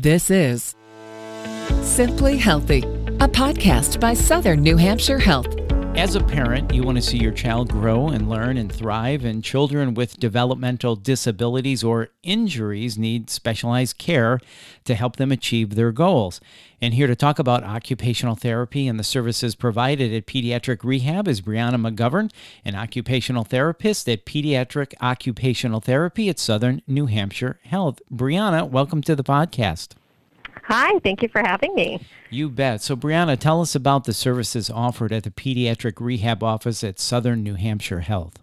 This is Simply Healthy, a podcast by Southern New Hampshire Health. As a parent, you want to see your child grow and learn and thrive, and children with developmental disabilities or injuries need specialized care to help them achieve their goals. And here to talk about occupational therapy and the services provided at Pediatric Rehab is Brianna McGovern, an occupational therapist at Pediatric Occupational Therapy at Southern New Hampshire Health. Brianna, welcome to the podcast. Hi, thank you for having me. You bet. So, Brianna, tell us about the services offered at the Pediatric Rehab Office at Southern New Hampshire Health.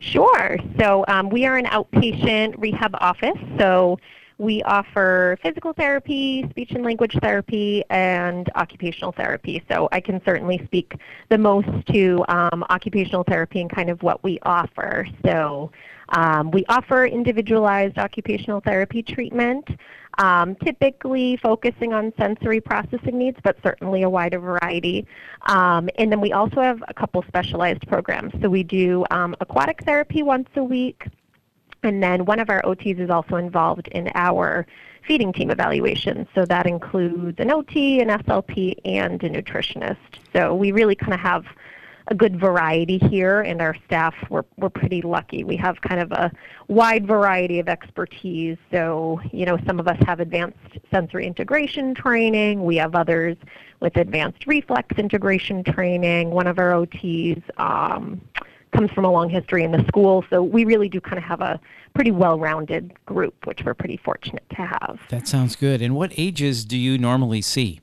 Sure. So, um, we are an outpatient rehab office. So, we offer physical therapy, speech and language therapy, and occupational therapy. So I can certainly speak the most to um, occupational therapy and kind of what we offer. So um, we offer individualized occupational therapy treatment, um, typically focusing on sensory processing needs, but certainly a wider variety. Um, and then we also have a couple specialized programs. So we do um, aquatic therapy once a week, and then one of our OTs is also involved in our feeding team evaluation. So that includes an OT, an SLP, and a nutritionist. So we really kind of have a good variety here, and our staff we're we're pretty lucky. We have kind of a wide variety of expertise. So you know, some of us have advanced sensory integration training. We have others with advanced reflex integration training. One of our OTs. Um, comes from a long history in the school, so we really do kind of have a pretty well-rounded group, which we're pretty fortunate to have. That sounds good. And what ages do you normally see?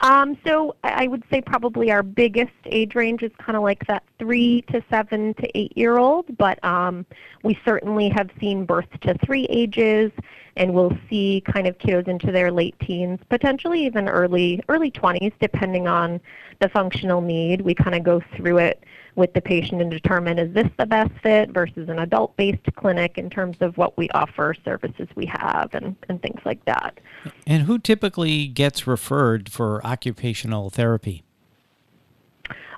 Um, so I would say probably our biggest age range is kind of like that three to seven to eight year old, but um, we certainly have seen birth to three ages, and we'll see kind of kiddos into their late teens, potentially even early early 20s, depending on the functional need. We kind of go through it with the patient and determine is this the best fit versus an adult-based clinic in terms of what we offer, services we have, and, and things like that. And who typically gets referred for occupational therapy?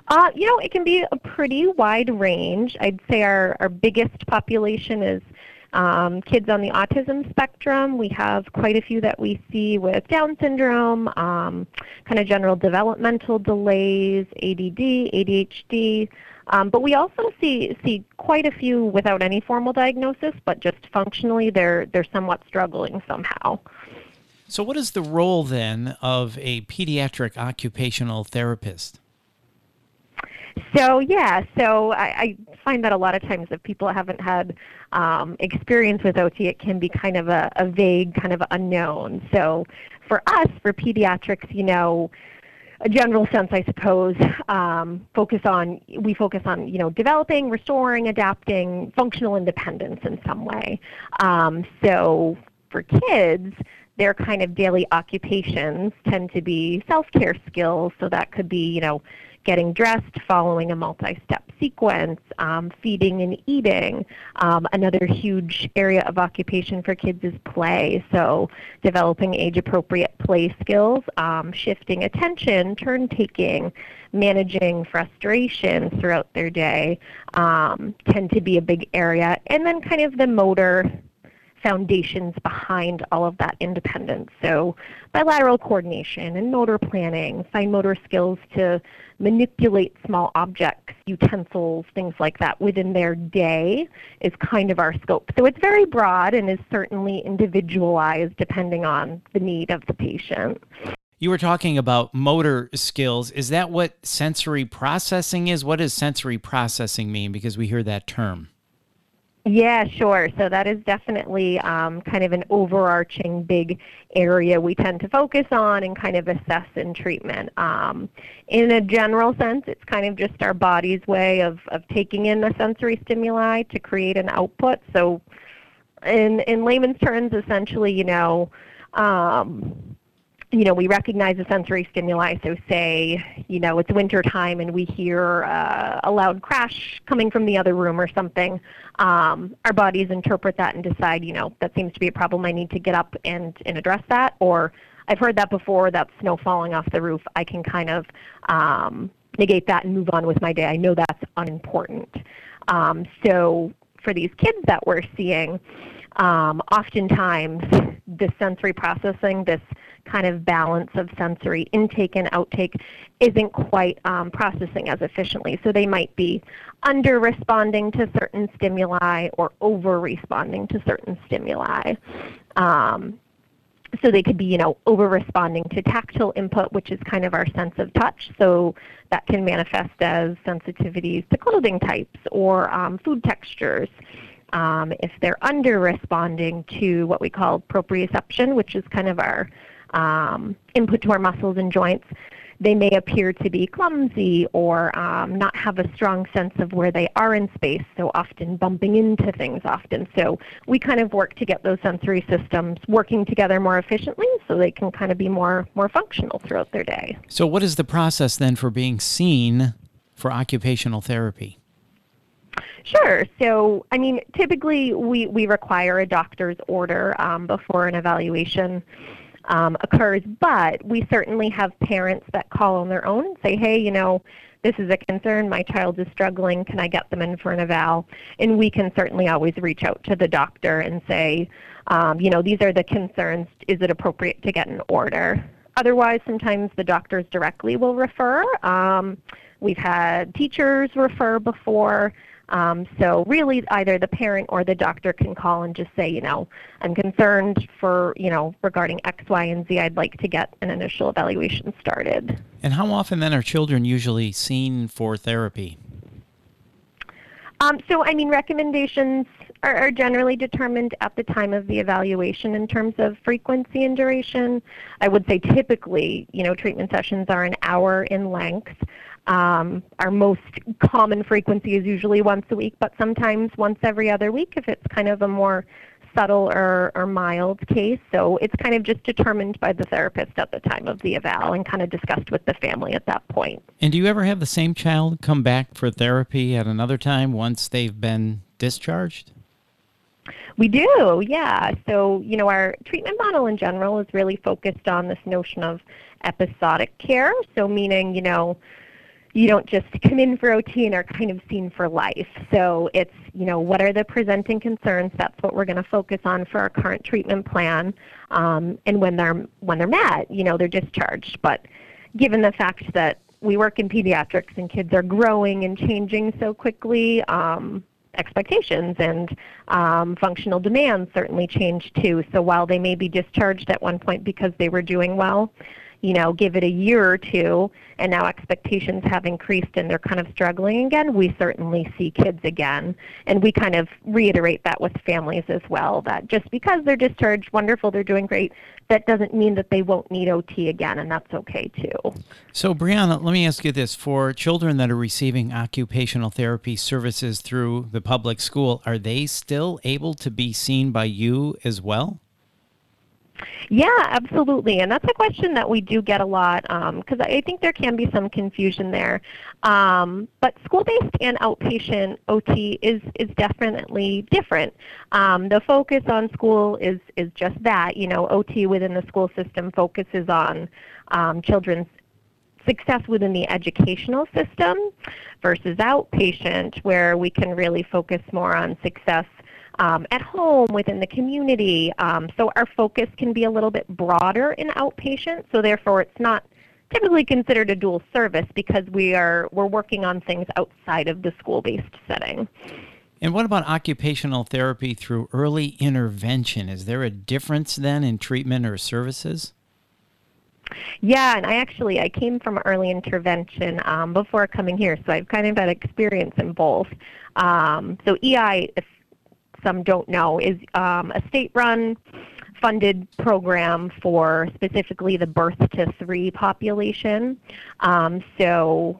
Uh, you know, it can be a pretty wide range. I'd say our, our biggest population is um, kids on the autism spectrum, we have quite a few that we see with Down syndrome, um, kind of general developmental delays, ADD, ADHD. Um, but we also see see quite a few without any formal diagnosis, but just functionally they're they're somewhat struggling somehow. So, what is the role then of a pediatric occupational therapist? So yeah, so I, I find that a lot of times if people haven't had um, experience with OT, it can be kind of a, a vague, kind of unknown. So for us, for pediatrics, you know, a general sense, I suppose, um, focus on we focus on you know developing, restoring, adapting functional independence in some way. Um, so for kids, their kind of daily occupations tend to be self-care skills. So that could be you know getting dressed, following a multi-step sequence, um, feeding and eating. Um, another huge area of occupation for kids is play, so developing age-appropriate play skills, um, shifting attention, turn taking, managing frustration throughout their day um, tend to be a big area. And then kind of the motor foundations behind all of that independence. So bilateral coordination and motor planning, fine motor skills to manipulate small objects, utensils, things like that within their day is kind of our scope. So it's very broad and is certainly individualized depending on the need of the patient. You were talking about motor skills. Is that what sensory processing is? What does sensory processing mean? Because we hear that term. Yeah, sure. So that is definitely um, kind of an overarching big area we tend to focus on and kind of assess in treatment. Um, in a general sense, it's kind of just our body's way of, of taking in a sensory stimuli to create an output. So in, in layman's terms, essentially, you know, um, you know, we recognize a sensory stimuli. So say, you know, it's winter time and we hear uh, a loud crash coming from the other room or something. Um, our bodies interpret that and decide, you know, that seems to be a problem. I need to get up and, and address that. Or I've heard that before, That snow falling off the roof. I can kind of um, negate that and move on with my day. I know that's unimportant. Um, so for these kids that we're seeing, um, oftentimes this sensory processing, this kind of balance of sensory intake and outtake isn't quite um, processing as efficiently. So they might be under responding to certain stimuli or over responding to certain stimuli. Um, so they could be, you know, over responding to tactile input, which is kind of our sense of touch. So that can manifest as sensitivities to clothing types or um, food textures. Um, if they're under responding to what we call proprioception, which is kind of our um, input to our muscles and joints, they may appear to be clumsy or um, not have a strong sense of where they are in space, so often bumping into things often. So we kind of work to get those sensory systems working together more efficiently so they can kind of be more, more functional throughout their day. So what is the process then for being seen for occupational therapy? Sure. So, I mean, typically we, we require a doctor's order um, before an evaluation um, occurs, but we certainly have parents that call on their own and say, hey, you know, this is a concern, my child is struggling, can I get them in for an eval? And we can certainly always reach out to the doctor and say, um, you know, these are the concerns, is it appropriate to get an order? Otherwise, sometimes the doctors directly will refer. Um, we've had teachers refer before. Um, so really either the parent or the doctor can call and just say, you know, I'm concerned for, you know, regarding X, Y, and Z. I'd like to get an initial evaluation started. And how often then are children usually seen for therapy? Um, so, I mean, recommendations are, are, generally determined at the time of the evaluation in terms of frequency and duration. I would say typically, you know, treatment sessions are an hour in length. Um, our most common frequency is usually once a week, but sometimes once every other week if it's kind of a more subtle or, or mild case. So it's kind of just determined by the therapist at the time of the eval and kind of discussed with the family at that point. And do you ever have the same child come back for therapy at another time once they've been discharged? We do, yeah. So, you know, our treatment model in general is really focused on this notion of episodic care. So, meaning, you know, you don't just come in for OT and are kind of seen for life. So it's, you know, what are the presenting concerns? That's what we're going to focus on for our current treatment plan. Um, and when they're when they're met, you know, they're discharged. But given the fact that we work in pediatrics and kids are growing and changing so quickly, um, expectations and um, functional demands certainly change too. So while they may be discharged at one point because they were doing well, you know, give it a year or two, and now expectations have increased and they're kind of struggling again, we certainly see kids again. And we kind of reiterate that with families as well, that just because they're discharged, wonderful, they're doing great, that doesn't mean that they won't need OT again, and that's okay too. So, Brianna, let me ask you this. For children that are receiving occupational therapy services through the public school, are they still able to be seen by you as well? Yeah, absolutely. And that's a question that we do get a lot because um, I think there can be some confusion there. Um, but school-based and outpatient OT is, is definitely different. Um, the focus on school is, is just that. You know, OT within the school system focuses on um, children's success within the educational system versus outpatient where we can really focus more on success um, at home, within the community. Um, so our focus can be a little bit broader in outpatient, so therefore it's not typically considered a dual service because we are, we're working on things outside of the school-based setting. And what about occupational therapy through early intervention? Is there a difference then in treatment or services? Yeah, and I actually I came from early intervention um, before coming here, so I've kind of had experience in both. Um, so EI some don't know, is um, a state-run funded program for specifically the birth to three population. Um, so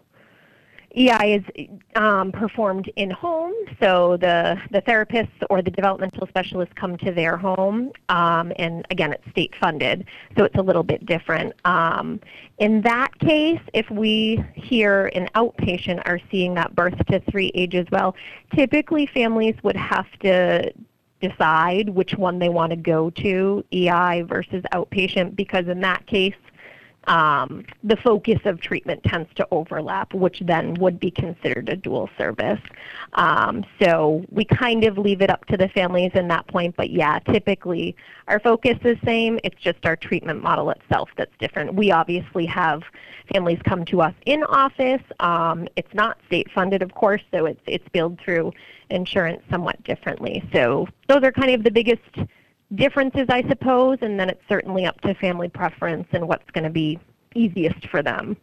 EI is um, performed in home, so the, the therapists or the developmental specialists come to their home, um, and again, it's state funded, so it's a little bit different. Um, in that case, if we here in outpatient are seeing that birth to three age as well, typically families would have to decide which one they want to go to, EI versus outpatient, because in that case, um, the focus of treatment tends to overlap, which then would be considered a dual service. Um, so we kind of leave it up to the families in that point, but yeah, typically our focus is same. It's just our treatment model itself that's different. We obviously have families come to us in office. Um, it's not state funded, of course, so it's it's billed through insurance somewhat differently. So those are kind of the biggest differences, I suppose, and then it's certainly up to family preference and what's going to be easiest for them.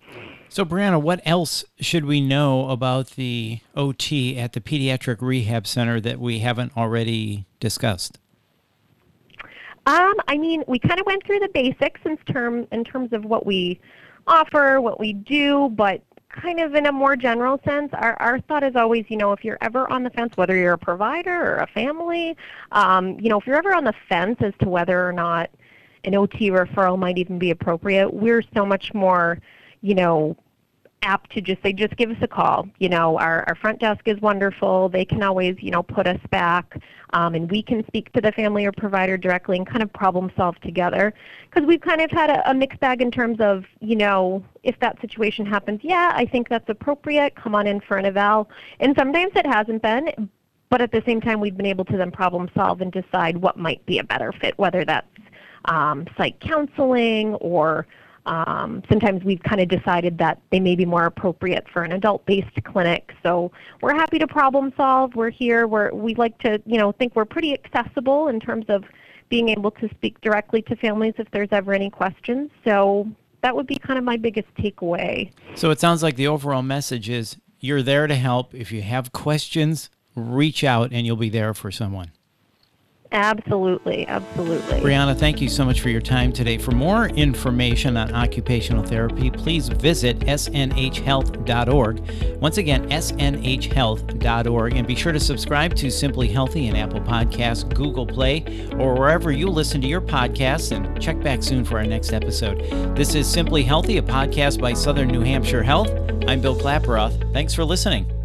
So, Brianna, what else should we know about the OT at the Pediatric Rehab Center that we haven't already discussed? Um, I mean, we kind of went through the basics in term in terms of what we offer, what we do, but kind of in a more general sense, our, our thought is always, you know, if you're ever on the fence, whether you're a provider or a family, um, you know, if you're ever on the fence as to whether or not an OT referral might even be appropriate, we're so much more, you know, apt to just say, just give us a call. You know, our, our front desk is wonderful. They can always, you know, put us back, um, and we can speak to the family or provider directly and kind of problem solve together. Because we've kind of had a, a mixed bag in terms of, you know, if that situation happens, yeah, I think that's appropriate. Come on in for an eval. And sometimes it hasn't been, but at the same time, we've been able to then problem solve and decide what might be a better fit, whether that's um, psych counseling or um, sometimes we've kind of decided that they may be more appropriate for an adult-based clinic. So we're happy to problem solve. We're here. We're, we like to, you know, think we're pretty accessible in terms of being able to speak directly to families if there's ever any questions. So that would be kind of my biggest takeaway. So it sounds like the overall message is you're there to help. If you have questions, reach out and you'll be there for someone. Absolutely, absolutely. Brianna, thank you so much for your time today. For more information on occupational therapy, please visit snhhealth.org. Once again, snhhealth.org. And be sure to subscribe to Simply Healthy in Apple Podcasts, Google Play, or wherever you listen to your podcasts. And check back soon for our next episode. This is Simply Healthy, a podcast by Southern New Hampshire Health. I'm Bill Klaproth. Thanks for listening.